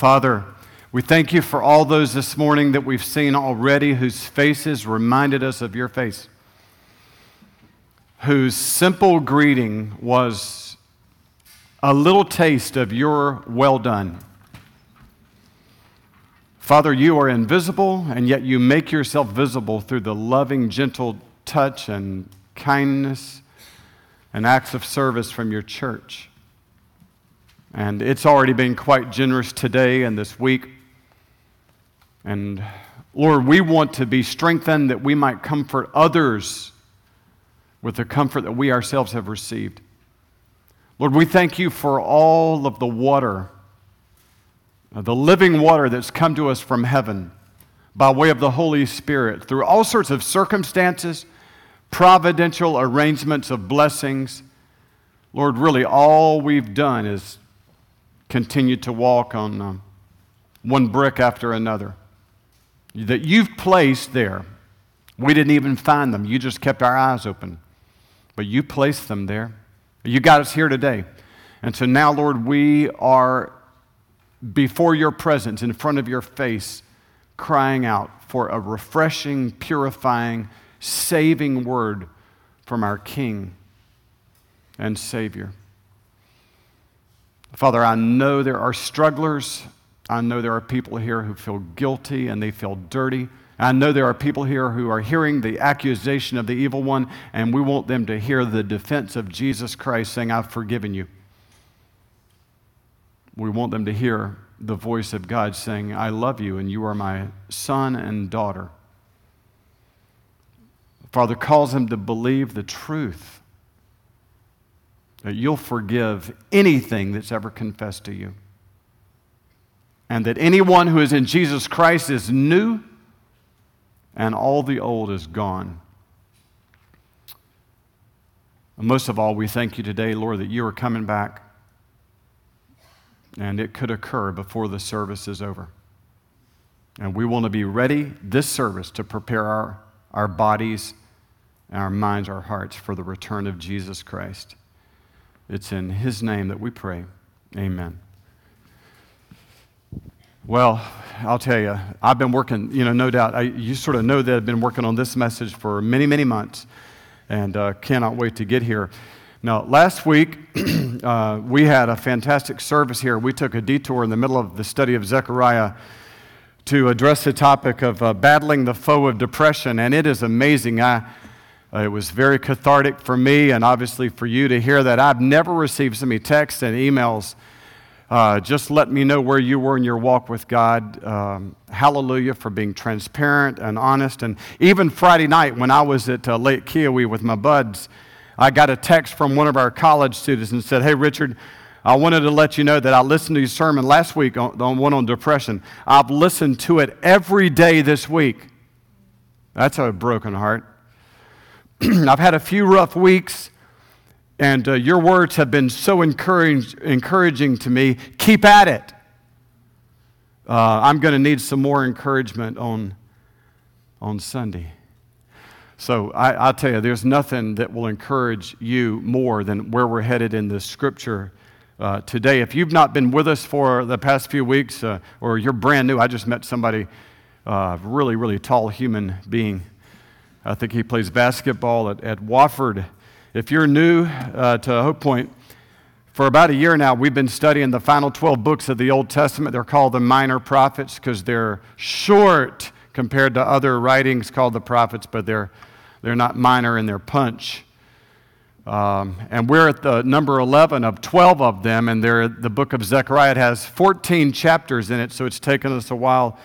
Father, we thank you for all those this morning that we've seen already whose faces reminded us of your face, whose simple greeting was a little taste of your well done. Father, you are invisible, and yet you make yourself visible through the loving, gentle touch and kindness and acts of service from your church. And it's already been quite generous today and this week. And Lord, we want to be strengthened that we might comfort others with the comfort that we ourselves have received. Lord, we thank you for all of the water, the living water that's come to us from heaven by way of the Holy Spirit through all sorts of circumstances, providential arrangements of blessings. Lord, really, all we've done is continue to walk on um, one brick after another that you've placed there. We didn't even find them. You just kept our eyes open. But you placed them there. You got us here today. And so now, Lord, we are before your presence, in front of your face, crying out for a refreshing, purifying, saving word from our King and Savior. Father, I know there are strugglers I know there are people here who feel guilty and they feel dirty. I know there are people here who are hearing the accusation of the evil one, and we want them to hear the defense of Jesus Christ saying, I've forgiven you. We want them to hear the voice of God saying, I love you, and you are my son and daughter. Father calls them to believe the truth that you'll forgive anything that's ever confessed to you and that anyone who is in Jesus Christ is new and all the old is gone. And most of all, we thank you today, Lord, that you are coming back and it could occur before the service is over. And we want to be ready this service to prepare our, our bodies, our minds, our hearts for the return of Jesus Christ. It's in his name that we pray. Amen. Well, I'll tell you, I've been working, you know, no doubt. I, you sort of know that I've been working on this message for many, many months and uh, cannot wait to get here. Now, last week, uh, we had a fantastic service here. We took a detour in the middle of the study of Zechariah to address the topic of uh, battling the foe of depression, and it is amazing. I, uh, it was very cathartic for me and obviously for you to hear that. I've never received so many texts and emails uh, just let me know where you were in your walk with God. Um, hallelujah for being transparent and honest. And even Friday night when I was at uh, Lake Keowee with my buds, I got a text from one of our college students and said, Hey, Richard, I wanted to let you know that I listened to your sermon last week on, on one on depression. I've listened to it every day this week. That's a broken heart. I've had a few rough weeks. And uh, your words have been so encouraging to me. Keep at it. Uh, I'm going to need some more encouragement on, on Sunday. So I, will tell you, there's nothing that will encourage you more than where we're headed in the scripture uh, today. If you've not been with us for the past few weeks, uh, or you're brand new, I just met somebody, uh, really, really tall human being. I think he plays basketball at, at Wofford if you're new uh, to Hope Point, for about a year now, we've been studying the final 12 books of the Old Testament. They're called the minor prophets because they're short compared to other writings called the prophets, but they're, they're not minor in their punch. Um, and we're at the number 11 of 12 of them, and the book of Zechariah. It has 14 chapters in it, so it's taken us a while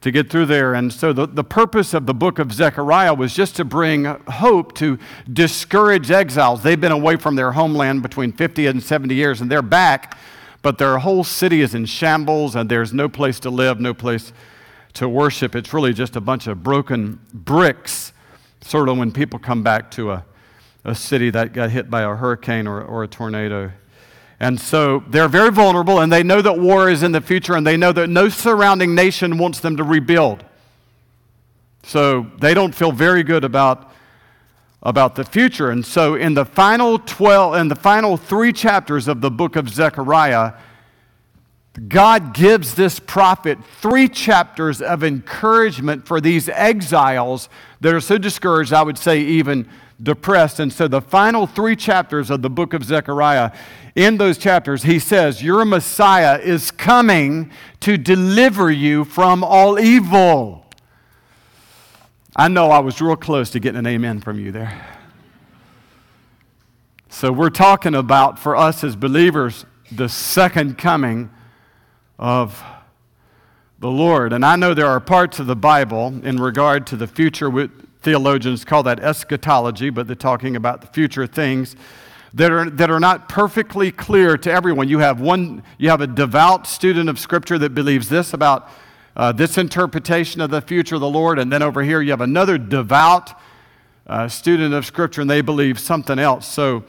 to get through there. And so the, the purpose of the book of Zechariah was just to bring hope to discourage exiles. They've been away from their homeland between 50 and 70 years, and they're back, but their whole city is in shambles, and there's no place to live, no place to worship. It's really just a bunch of broken bricks, sort of when people come back to a, a city that got hit by a hurricane or, or a tornado. And so they're very vulnerable, and they know that war is in the future, and they know that no surrounding nation wants them to rebuild. So they don't feel very good about, about the future. And so in the final 12, in the final three chapters of the book of Zechariah, God gives this prophet three chapters of encouragement for these exiles that are so discouraged, I would say even depressed. And so the final three chapters of the book of Zechariah, in those chapters, he says, Your Messiah is coming to deliver you from all evil. I know I was real close to getting an amen from you there. So we're talking about, for us as believers, the second coming of the Lord. And I know there are parts of the Bible in regard to the future, theologians call that eschatology, but they're talking about the future things that are, that are not perfectly clear to everyone. You have one, you have a devout student of Scripture that believes this about uh, this interpretation of the future of the Lord, and then over here you have another devout uh, student of Scripture, and they believe something else. So,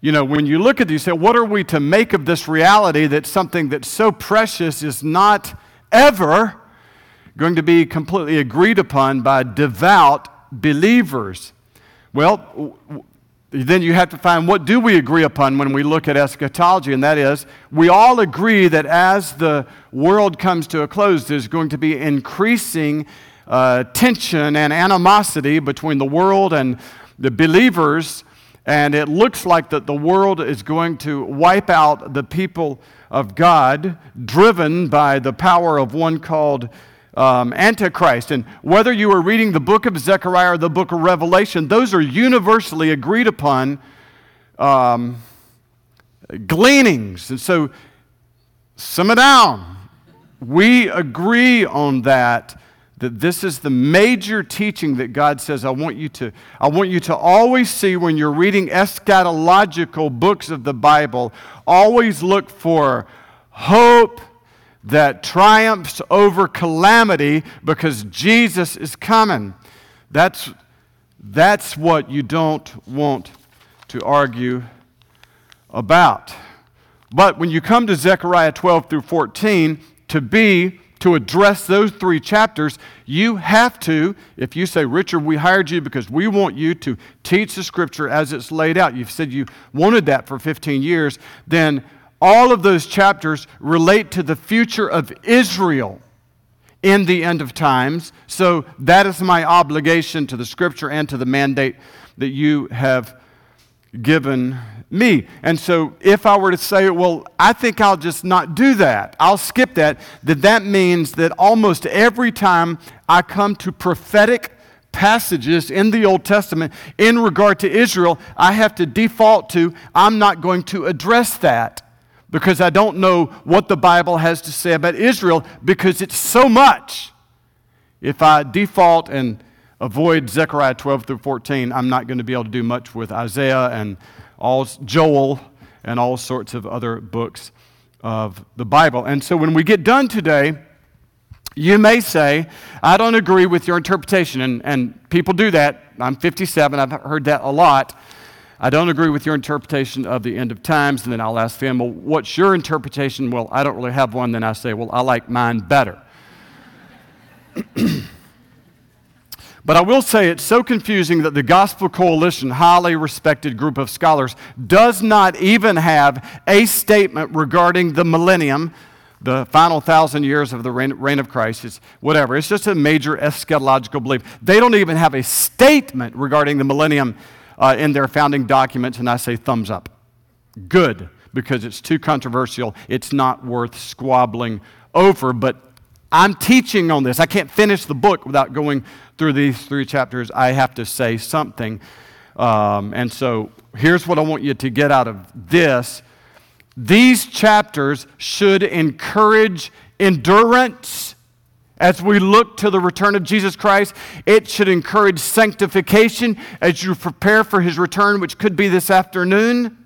you know, when you look at these, you say, what are we to make of this reality that something that's so precious is not ever going to be completely agreed upon by devout believers? Well, then you have to find what do we agree upon when we look at eschatology, and that is we all agree that as the world comes to a close, there's going to be increasing uh, tension and animosity between the world and the believers, and it looks like that the world is going to wipe out the people of God, driven by the power of one called um, Antichrist. And whether you are reading the book of Zechariah or the book of Revelation, those are universally agreed upon um, gleanings. And so, sum it down. We agree on that that this is the major teaching that God says I want you to I want you to always see when you're reading eschatological books of the Bible always look for hope that triumphs over calamity because Jesus is coming. That's, that's what you don't want to argue about. But when you come to Zechariah 12 through 14, to be, to address those three chapters, you have to, if you say, Richard, we hired you because we want you to teach the scripture as it's laid out. You've said you wanted that for 15 years, then all of those chapters relate to the future of Israel in the end of times. So that is my obligation to the scripture and to the mandate that you have given me. And so if I were to say, well, I think I'll just not do that, I'll skip that, then that means that almost every time I come to prophetic passages in the Old Testament in regard to Israel, I have to default to, I'm not going to address that because I don't know what the Bible has to say about Israel because it's so much. If I default and avoid Zechariah 12 through 14, I'm not going to be able to do much with Isaiah and all Joel and all sorts of other books of the Bible. And so when we get done today, you may say, I don't agree with your interpretation. And, and people do that. I'm 57, I've heard that a lot. I don't agree with your interpretation of the end of times. And then I'll ask them, well, what's your interpretation? Well, I don't really have one. Then I say, well, I like mine better. but I will say it's so confusing that the Gospel Coalition, highly respected group of scholars, does not even have a statement regarding the millennium, the final thousand years of the reign, of Christ. It's whatever. It's just a major eschatological belief. They don't even have a statement regarding the millennium uh, in their founding documents, and I say thumbs up. Good, because it's too controversial. It's not worth squabbling over, but I'm teaching on this. I can't finish the book without going through these three chapters. I have to say something. Um, and so here's what I want you to get out of this. These chapters should encourage endurance as we look to the return of Jesus Christ, it should encourage sanctification as you prepare for his return, which could be this afternoon.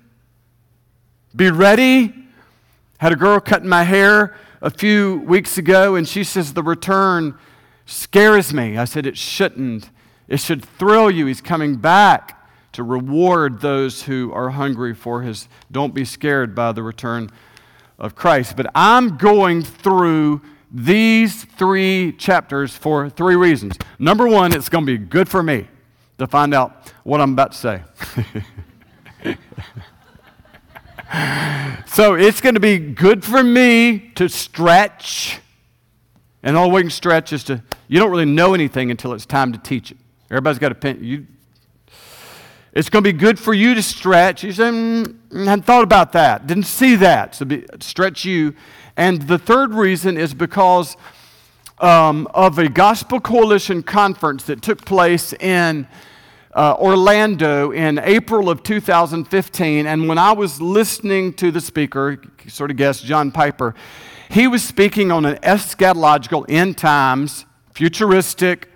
Be ready. Had a girl cutting my hair a few weeks ago, and she says, The return scares me. I said, It shouldn't. It should thrill you. He's coming back to reward those who are hungry for his. Don't be scared by the return of Christ. But I'm going through these three chapters for three reasons. Number one, it's going to be good for me to find out what I'm about to say. so it's going to be good for me to stretch. And all way can stretch is to, you don't really know anything until it's time to teach it. Everybody's got a pen. You, it's going to be good for you to stretch. You say, mm, hadn't thought about that. Didn't see that. So be, stretch you. And the third reason is because um, of a Gospel Coalition conference that took place in uh, Orlando in April of 2015. And when I was listening to the speaker, sort of guessed, John Piper, he was speaking on an eschatological, end times, futuristic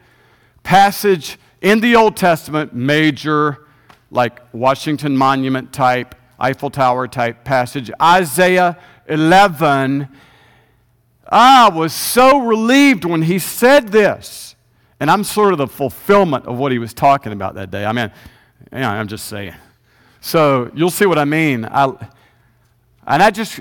passage in the Old Testament, major, like Washington Monument type, Eiffel Tower type passage, Isaiah 11. I was so relieved when he said this. And I'm sort of the fulfillment of what he was talking about that day. I mean, I'm just saying. So you'll see what I mean. I, and I just,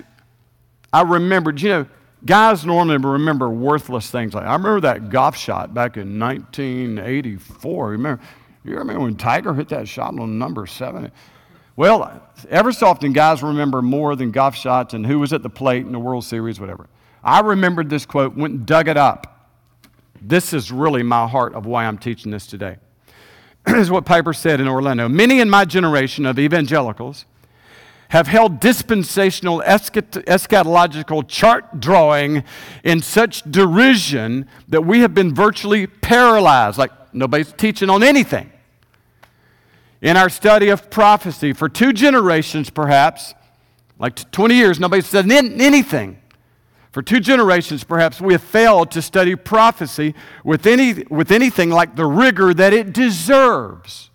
I remembered, you know, guys normally remember worthless things. Like, I remember that golf shot back in 1984. Remember, you remember when Tiger hit that shot on number seven? Well, ever so often, guys remember more than golf shots and who was at the plate in the World Series, whatever. I remembered this quote, went and dug it up. This is really my heart of why I'm teaching this today. this is what Piper said in Orlando. Many in my generation of evangelicals have held dispensational eschatological chart drawing in such derision that we have been virtually paralyzed, like nobody's teaching on anything. In our study of prophecy, for two generations perhaps, like 20 years, nobody said anything for two generations, perhaps, we have failed to study prophecy with, any, with anything like the rigor that it deserves.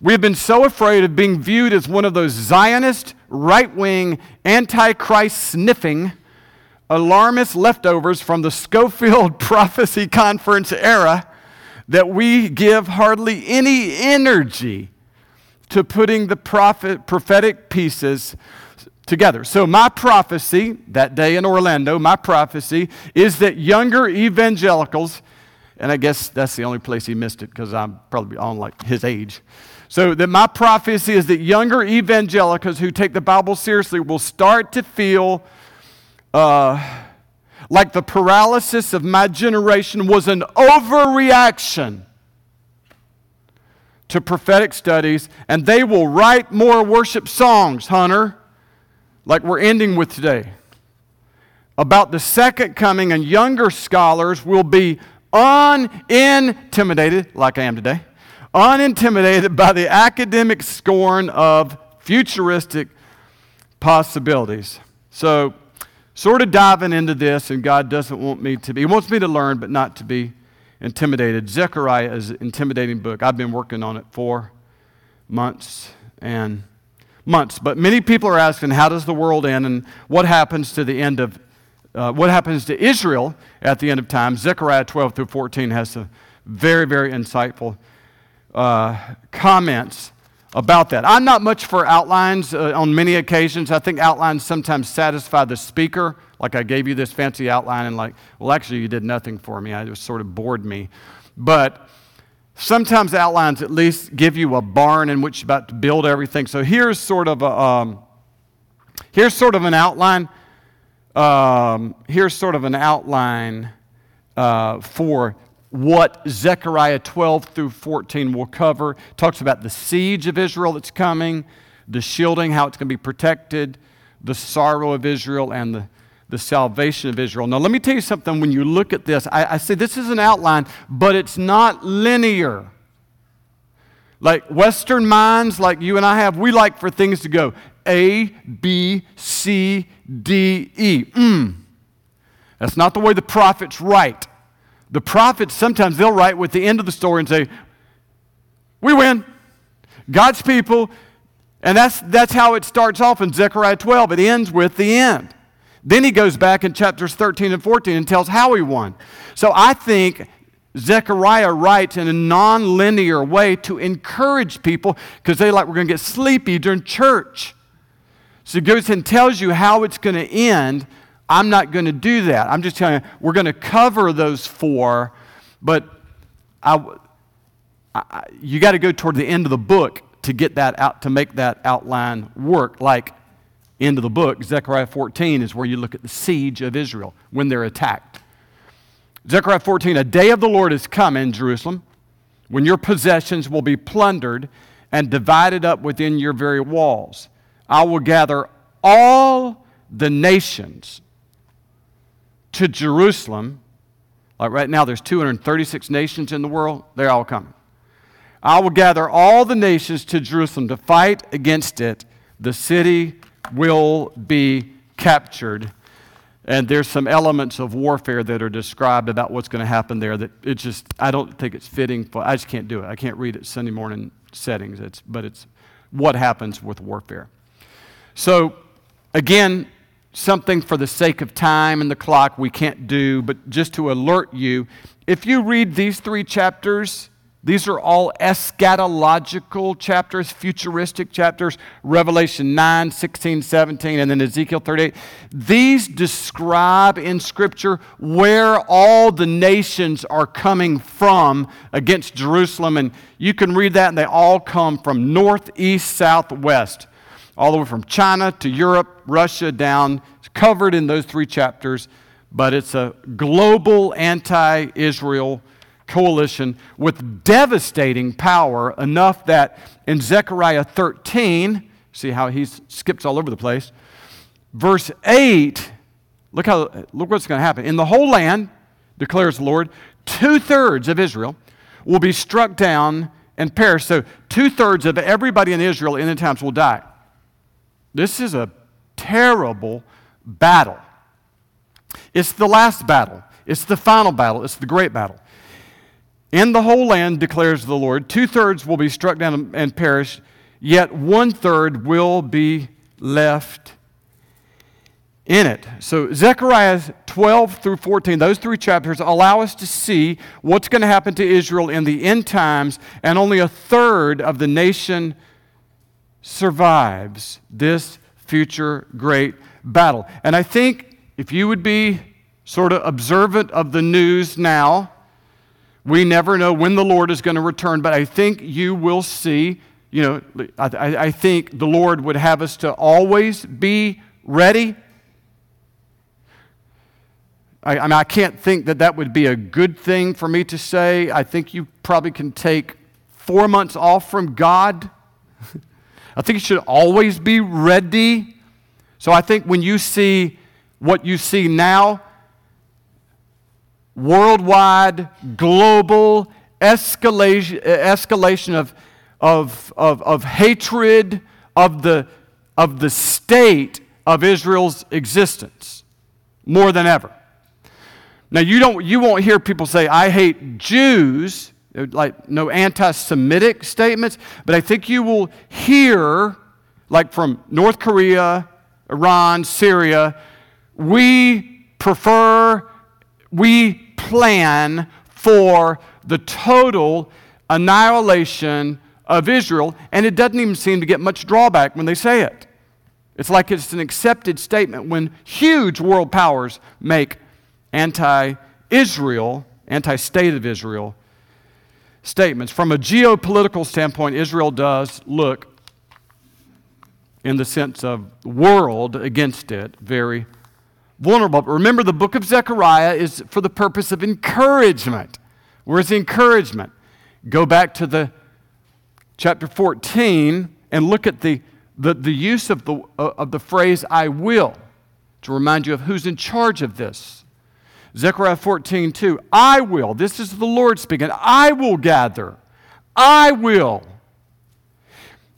We have been so afraid of being viewed as one of those Zionist, right wing, antichrist sniffing, alarmist leftovers from the Scofield Prophecy Conference era that we give hardly any energy to putting the prophet, prophetic pieces together. So, my prophecy that day in Orlando, my prophecy is that younger evangelicals, and I guess that's the only place he missed it because I'm probably on like his age. So, that my prophecy is that younger evangelicals who take the Bible seriously will start to feel uh, like the paralysis of my generation was an overreaction to prophetic studies, and they will write more worship songs, Hunter like we're ending with today, about the second coming, and younger scholars will be unintimidated, like I am today, unintimidated by the academic scorn of futuristic possibilities. So, sort of diving into this, and God doesn't want me to be, He wants me to learn, but not to be intimidated. Zechariah is an intimidating book. I've been working on it for months, and months. But many people are asking, how does the world end and what happens to the end of, uh, what happens to Israel at the end of time? Zechariah 12 through 14 has some very, very insightful uh, comments about that. I'm not much for outlines uh, on many occasions. I think outlines sometimes satisfy the speaker. Like I gave you this fancy outline and like, well, actually, you did nothing for me. I just sort of bored me. But Sometimes outlines at least give you a barn in which you're about to build everything. So here's sort of a, um, here's sort of an outline. Um, here's sort of an outline uh, for what Zechariah 12 through 14 will cover. It talks about the siege of Israel that's coming, the shielding, how it's going to be protected, the sorrow of Israel, and the the salvation of Israel. Now, let me tell you something. When you look at this, I, I say this is an outline, but it's not linear. Like Western minds, like you and I have, we like for things to go A, B, C, D, E. Mm. That's not the way the prophets write. The prophets, sometimes they'll write with the end of the story and say, We win. God's people. And that's, that's how it starts off in Zechariah 12. It ends with the end. Then he goes back in chapters 13 and 14 and tells how he won. So I think Zechariah writes in a non-linear way to encourage people because they like, we're going to get sleepy during church. So he goes and tells you how it's going to end. I'm not going to do that. I'm just telling you, we're going to cover those four, but I, I, you got to go toward the end of the book to get that out, to make that outline work. Like end of the book, Zechariah 14 is where you look at the siege of Israel when they're attacked. Zechariah 14, a day of the Lord is come in Jerusalem when your possessions will be plundered and divided up within your very walls. I will gather all the nations to Jerusalem. Like right now, there's 236 nations in the world. They're all coming. I will gather all the nations to Jerusalem to fight against it. The city will be captured. And there's some elements of warfare that are described about what's going to happen there that it just, I don't think it's fitting for, I just can't do it. I can't read it Sunday morning settings, it's, but it's what happens with warfare. So, again, something for the sake of time and the clock we can't do, but just to alert you, if you read these three chapters, these are all eschatological chapters, futuristic chapters, Revelation 9, 16, 17, and then Ezekiel 38. These describe in Scripture where all the nations are coming from against Jerusalem. And you can read that, and they all come from north, east, south, west, all the way from China to Europe, Russia, down. It's covered in those three chapters, but it's a global anti Israel coalition with devastating power, enough that in Zechariah 13, see how he skips all over the place, verse 8, look, how, look what's going to happen. In the whole land, declares the Lord, two thirds of Israel will be struck down and perish. So, two thirds of everybody in Israel in the times will die. This is a terrible battle. It's the last battle, it's the final battle, it's the great battle. In the whole land, declares the Lord, two thirds will be struck down and perish, yet one third will be left in it. So, Zechariah 12 through 14, those three chapters allow us to see what's going to happen to Israel in the end times, and only a third of the nation survives this future great battle. And I think if you would be sort of observant of the news now, we never know when the Lord is going to return, but I think you will see, you know, I, I think the Lord would have us to always be ready. I, I mean, I can't think that that would be a good thing for me to say. I think you probably can take four months off from God. I think you should always be ready. So I think when you see what you see now, worldwide, global escalation, escalation of, of, of, of hatred of the, of the state of Israel's existence more than ever. Now, you, don't, you won't hear people say, I hate Jews, like no anti Semitic statements, but I think you will hear, like from North Korea, Iran, Syria, we prefer, we plan for the total annihilation of Israel, and it doesn't even seem to get much drawback when they say it. It's like it's an accepted statement when huge world powers make anti Israel, anti state of Israel statements. From a geopolitical standpoint, Israel does look, in the sense of world against it, very vulnerable. But remember, the book of Zechariah is for the purpose of encouragement. Where's the encouragement? Go back to the chapter 14 and look at the, the, the use of the, uh, of the phrase I will to remind you of who's in charge of this. Zechariah 14, 2. I will, this is the Lord speaking, I will gather, I will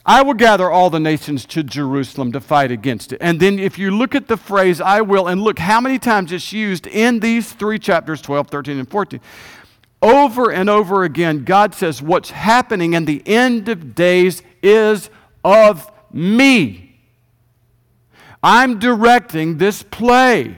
I will gather all the nations to Jerusalem to fight against it. And then if you look at the phrase, I will, and look how many times it's used in these three chapters 12, 13, and 14. Over and over again, God says, What's happening in the end of days is of me. I'm directing this play.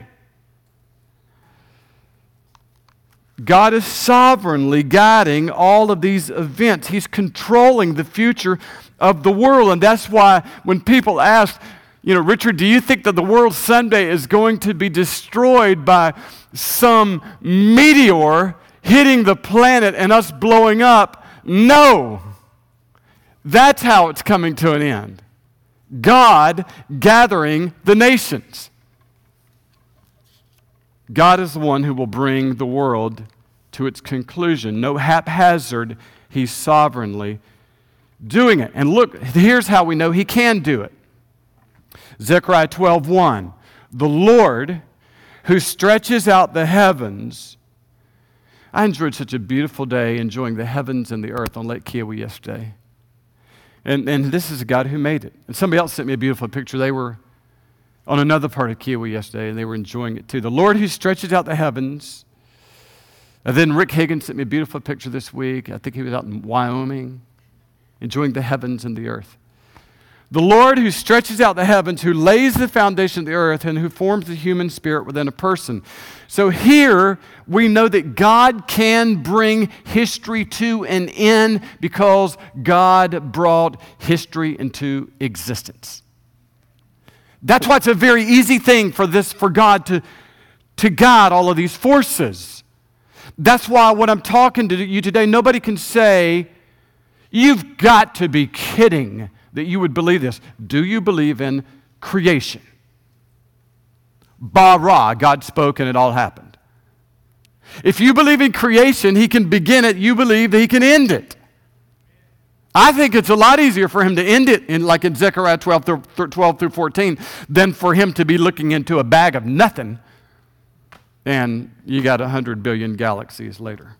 God is sovereignly guiding all of these events. He's controlling the future of the world. And that's why when people ask, you know, Richard, do you think that the world someday is going to be destroyed by some meteor hitting the planet and us blowing up? No. That's how it's coming to an end. God gathering the nations. God is the one who will bring the world to its conclusion. No haphazard, He's sovereignly doing it. And look, here's how we know He can do it. Zechariah 12 1. The Lord who stretches out the heavens. I enjoyed such a beautiful day enjoying the heavens and the earth on Lake Keowee yesterday. And, and this is a God who made it. And somebody else sent me a beautiful picture. They were on another part of Keowee yesterday, and they were enjoying it too. The Lord who stretches out the heavens. And then Rick Higgins sent me a beautiful picture this week. I think he was out in Wyoming, enjoying the heavens and the earth. The Lord who stretches out the heavens, who lays the foundation of the earth, and who forms the human spirit within a person. So here we know that God can bring history to an end because God brought history into existence. That's why it's a very easy thing for this for God to, to guide all of these forces. That's why when I'm talking to you today, nobody can say, You've got to be kidding that you would believe this. Do you believe in creation? Bara, God spoke and it all happened. If you believe in creation, He can begin it, you believe that He can end it. I think it's a lot easier for him to end it in like in Zechariah 12 through, 12 through 14 than for him to be looking into a bag of nothing and you got 100 billion galaxies later.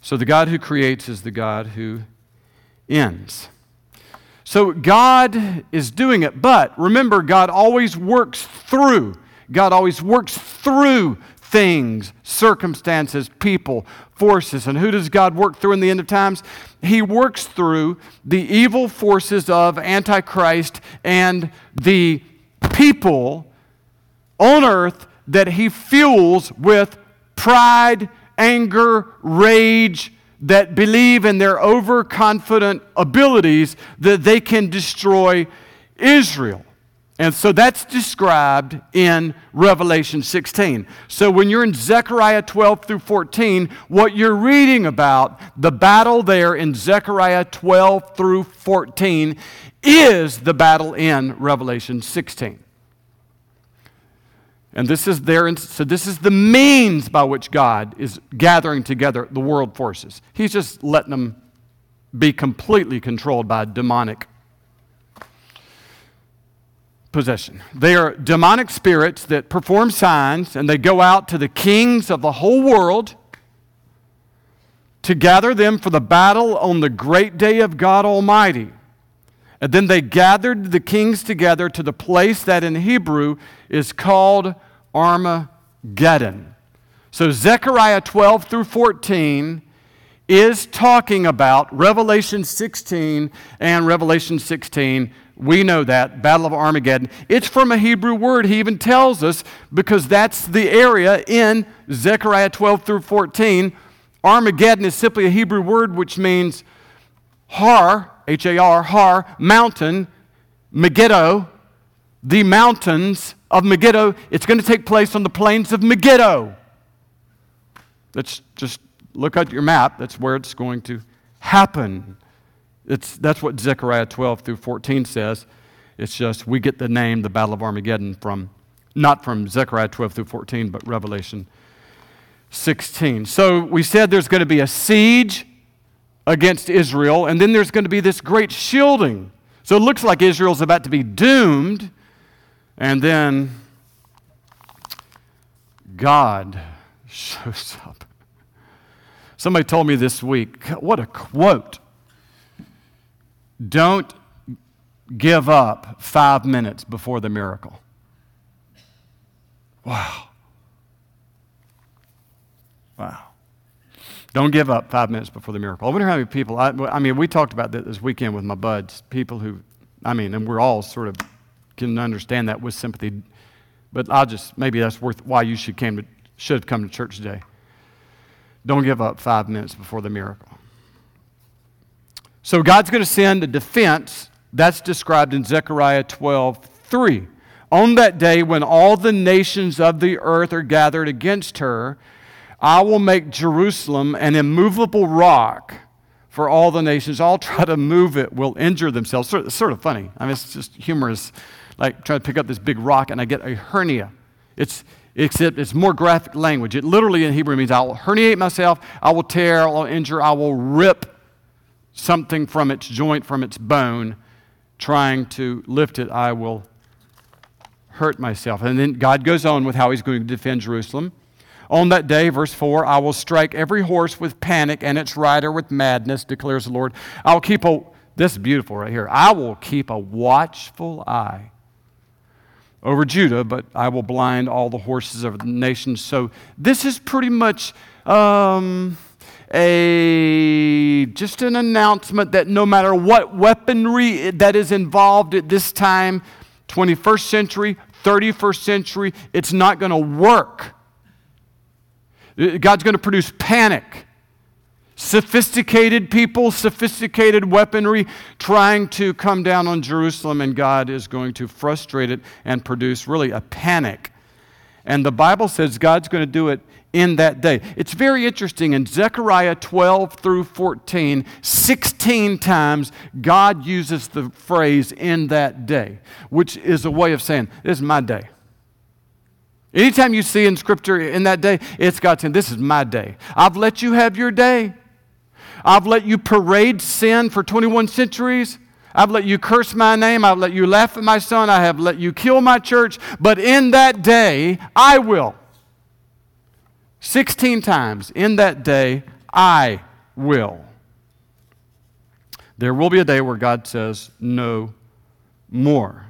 So the God who creates is the God who ends. So God is doing it, but remember, God always works through. God always works through things, circumstances, people, forces. And who does God work through in the end of times? He works through the evil forces of Antichrist and the people on earth that he fuels with pride, anger, rage, that believe in their overconfident abilities that they can destroy Israel. And so that's described in Revelation 16. So when you're in Zechariah 12 through 14, what you're reading about, the battle there in Zechariah 12 through 14, is the battle in Revelation 16. And this is there, so this is the means by which God is gathering together the world forces. He's just letting them be completely controlled by demonic possession. They are demonic spirits that perform signs and they go out to the kings of the whole world to gather them for the battle on the great day of God Almighty. And then they gathered the kings together to the place that in Hebrew is called Armageddon. So, Zechariah 12 through 14 is talking about Revelation 16 and Revelation 16. We know that, Battle of Armageddon. It's from a Hebrew word. He even tells us because that's the area in Zechariah 12 through 14. Armageddon is simply a Hebrew word which means har, H A R, har, mountain, Megiddo, the mountains of Megiddo. It's going to take place on the plains of Megiddo. Let's just look at your map. That's where it's going to happen. It's, that's what Zechariah 12 through 14 says. It's just we get the name, the Battle of Armageddon, from not from Zechariah 12 through 14, but Revelation 16. So we said there's going to be a siege against Israel, and then there's going to be this great shielding. So it looks like Israel's about to be doomed and then God shows up. Somebody told me this week, what a quote. Don't give up five minutes before the miracle. Wow. Wow. Don't give up five minutes before the miracle. I wonder how many people, I, I mean, we talked about that this weekend with my buds, people who, I mean, and we're all sort of can understand that with sympathy. But I'll just, maybe that's worth why you should, came to, should have come to church today. Don't give up five minutes before the miracle. So God's going to send a defense. That's described in Zechariah 12 3. On that day, when all the nations of the earth are gathered against her, I will make Jerusalem an immovable rock for all the nations. All try to move it will injure themselves. Of, sort of funny. I mean, it's just humorous. Like trying to pick up this big rock and I get a hernia. It's, except it's more graphic language. It literally in Hebrew means I will herniate myself, I will tear, I will injure, I will rip something from its joint, from its bone, trying to lift it, I will hurt myself. And then God goes on with how he's going to defend Jerusalem. On that day, verse 4, I will strike every horse with panic and its rider with madness, declares the Lord. I'll keep a, this is beautiful right here. I will keep a watchful eye over Judah, but I will blind all the horses of the nations. So this is pretty much um, a just an announcement that no matter what weaponry that is involved at this time, 21st century, 31st century, it's not going to work. God's going to produce panic. Sophisticated people, sophisticated weaponry trying to come down on Jerusalem, and God is going to frustrate it and produce really a panic. And the Bible says God's going to do it in that day. It's very interesting. In Zechariah 12 through 14, 16 times God uses the phrase in that day, which is a way of saying, This is my day. Anytime you see in Scripture in that day, it's God saying, This is my day. I've let you have your day. I've let you parade sin for 21 centuries. I've let you curse my name. I've let you laugh at my son. I have let you kill my church. But in that day, I will. 16 times in that day, I will. There will be a day where God says, No more.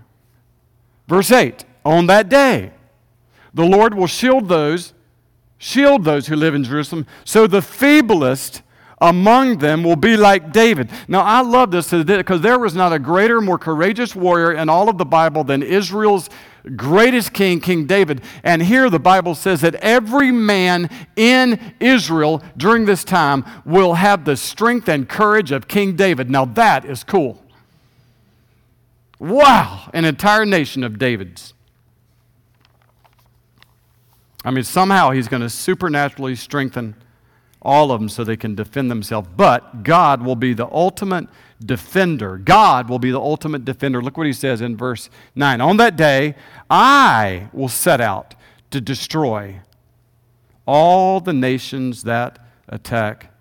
Verse 8 On that day, the Lord will shield those, shield those who live in Jerusalem, so the feeblest among them will be like David. Now, I love this because there was not a greater, more courageous warrior in all of the Bible than Israel's greatest king, King David. And here the Bible says that every man in Israel during this time will have the strength and courage of King David. Now, that is cool. Wow, an entire nation of Davids. I mean, somehow he's going to supernaturally strengthen all of them so they can defend themselves. But God will be the ultimate defender. God will be the ultimate defender. Look what he says in verse 9. On that day, I will set out to destroy all the nations that attack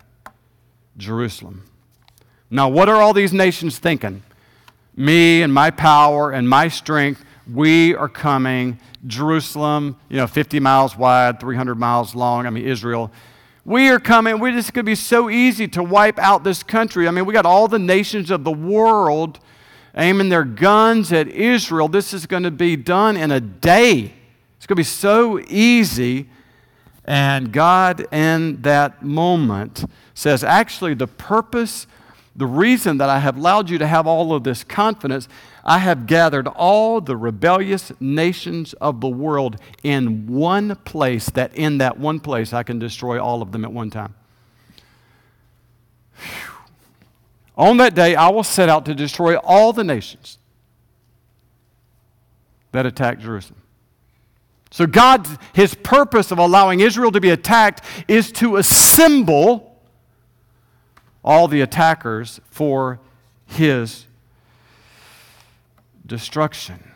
Jerusalem. Now, what are all these nations thinking? Me and my power and my strength, we are coming. Jerusalem, you know, 50 miles wide, 300 miles long. I mean, Israel we are coming. We're just going to be so easy to wipe out this country. I mean, we got all the nations of the world aiming their guns at Israel. This is going to be done in a day. It's going to be so easy. And God, in that moment, says, actually, the purpose, the reason that I have allowed you to have all of this confidence I have gathered all the rebellious nations of the world in one place, that in that one place I can destroy all of them at one time. Whew. On that day, I will set out to destroy all the nations that attack Jerusalem. So, God, His purpose of allowing Israel to be attacked is to assemble all the attackers for His destruction.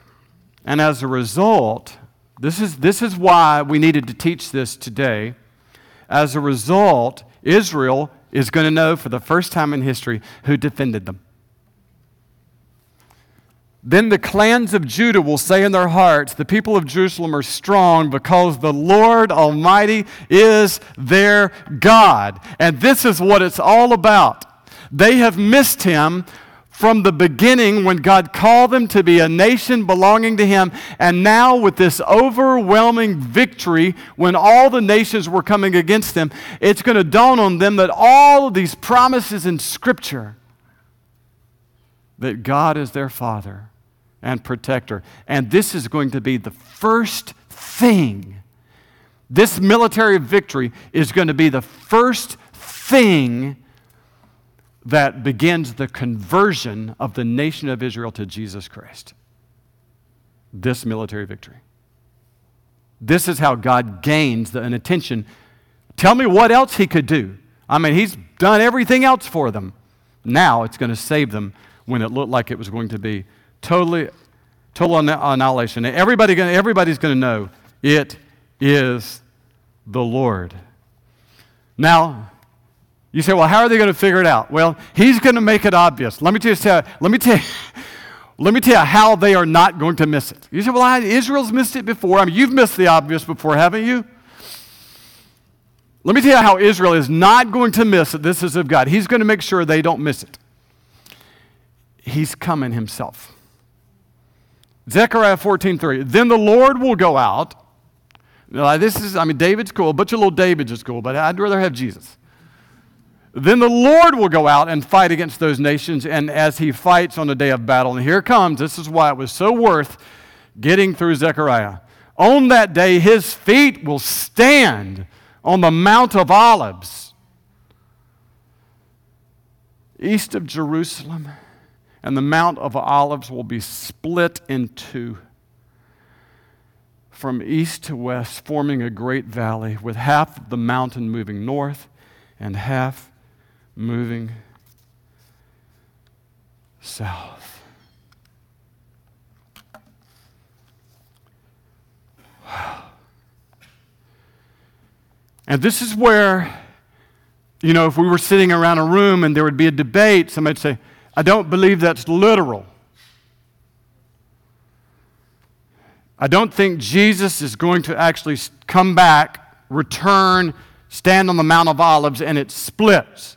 And as a result, this is, this is why we needed to teach this today. As a result, Israel is going to know for the first time in history who defended them. Then the clans of Judah will say in their hearts, The people of Jerusalem are strong because the Lord Almighty is their God. And this is what it's all about. They have missed him from the beginning when God called them to be a nation belonging to Him, and now with this overwhelming victory when all the nations were coming against them, it's going to dawn on them that all of these promises in Scripture that God is their Father and protector. And this is going to be the first thing. This military victory is going to be the first thing that begins the conversion of the nation of Israel to Jesus Christ. This military victory. This is how God gains the, an attention. Tell me what else he could do. I mean, he's done everything else for them. Now it's going to save them when it looked like it was going to be totally, total annihilation. Everybody everybody's going to know it is the Lord. Now, you say, well, how are they going to figure it out? Well, he's going to make it obvious. Let me tell you, let me tell let me tell you how they are not going to miss it. You say, well, Israel's missed it before. I mean, you've missed the obvious before, haven't you? Let me tell you how Israel is not going to miss it. This is of God. He's going to make sure they don't miss it. He's coming himself. Zechariah 14:3. Then the Lord will go out. Now, this is, I mean, David's cool. A bunch of little Davids is cool, but I'd rather have Jesus. Then the Lord will go out and fight against those nations, and as he fights on the day of battle, and here comes, this is why it was so worth getting through Zechariah. On that day, his feet will stand on the Mount of Olives, east of Jerusalem, and the Mount of Olives will be split in two from east to west, forming a great valley, with half of the mountain moving north and half moving south. And this is where, you know, if we were sitting around a room and there would be a debate, somebody'd say, I don't believe that's literal. I don't think Jesus is going to actually come back, return, stand on the Mount of Olives, and it splits.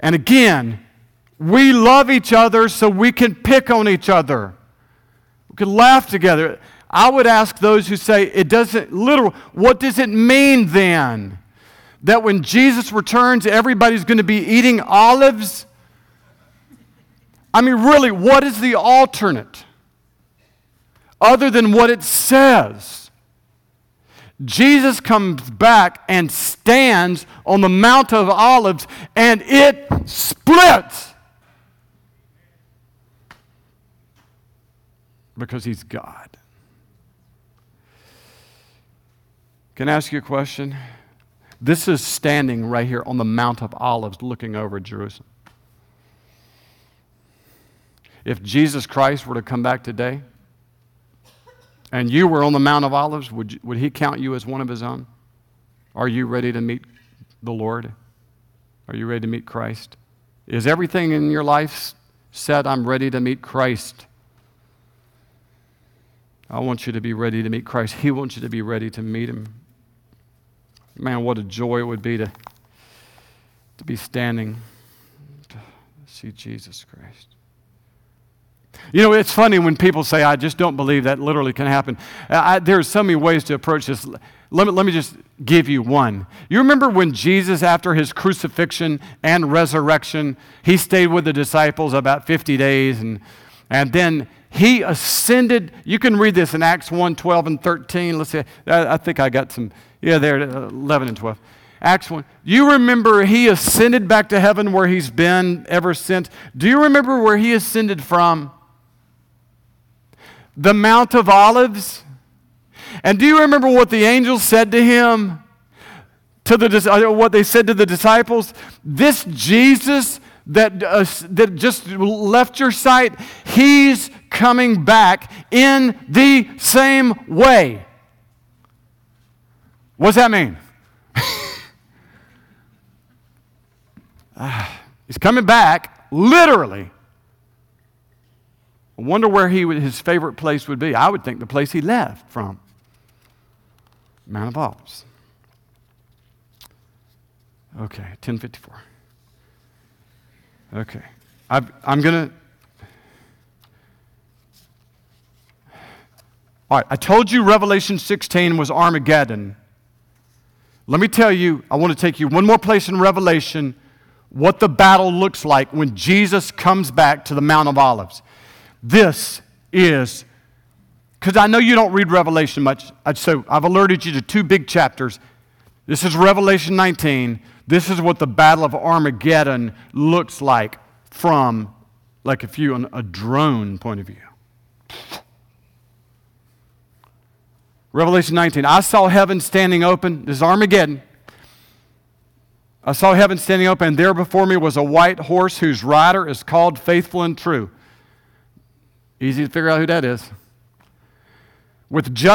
And again, we love each other so we can pick on each other. We can laugh together. I would ask those who say it doesn't literal, what does it mean then? That when Jesus returns, everybody's going to be eating olives? I mean, really, what is the alternate other than what it says? Jesus comes back and stands on the Mount of Olives, and it splits. Because he's God. Can I ask you a question? This is standing right here on the Mount of Olives looking over Jerusalem. If Jesus Christ were to come back today and you were on the Mount of Olives, would, you, would he count you as one of his own? Are you ready to meet the Lord? Are you ready to meet Christ? Is everything in your life said, I'm ready to meet Christ? I want you to be ready to meet Christ. He wants you to be ready to meet him. Man, what a joy it would be to, to be standing to see Jesus Christ. You know, it's funny when people say, I just don't believe that literally can happen. Uh, I, are so many ways to approach this. Let me, let me just give you one. You remember when Jesus, after his crucifixion and resurrection, he stayed with the disciples about 50 days, and, and then he ascended. You can read this in Acts 1 12 and 13. Let's see. I, I think I got some yeah, there, uh, 11 and 12. Acts 1. You remember he ascended back to heaven where he's been ever since. Do you remember where he ascended from? The Mount of Olives. And do you remember what the angels said to him? To the, uh, what they said to the disciples? This Jesus that, uh, that just left your sight, he's coming back in the same way. What's that mean? ah, he's coming back, literally. I wonder where he would, his favorite place would be. I would think the place he left from Mount of Olives. Okay, 1054. Okay. i am going to. All right, I told you Revelation 16 was Armageddon. Let me tell you, I want to take you one more place in Revelation what the battle looks like when Jesus comes back to the Mount of Olives. This is, because I know you don't read Revelation much, so I've alerted you to two big chapters. This is Revelation 19. This is what the Battle of Armageddon looks like from, like if you, on a drone point of view. Revelation 19. I saw heaven standing open. This is Armageddon. I saw heaven standing open, and there before me was a white horse whose rider is called Faithful and True. Easy to figure out who that is. With just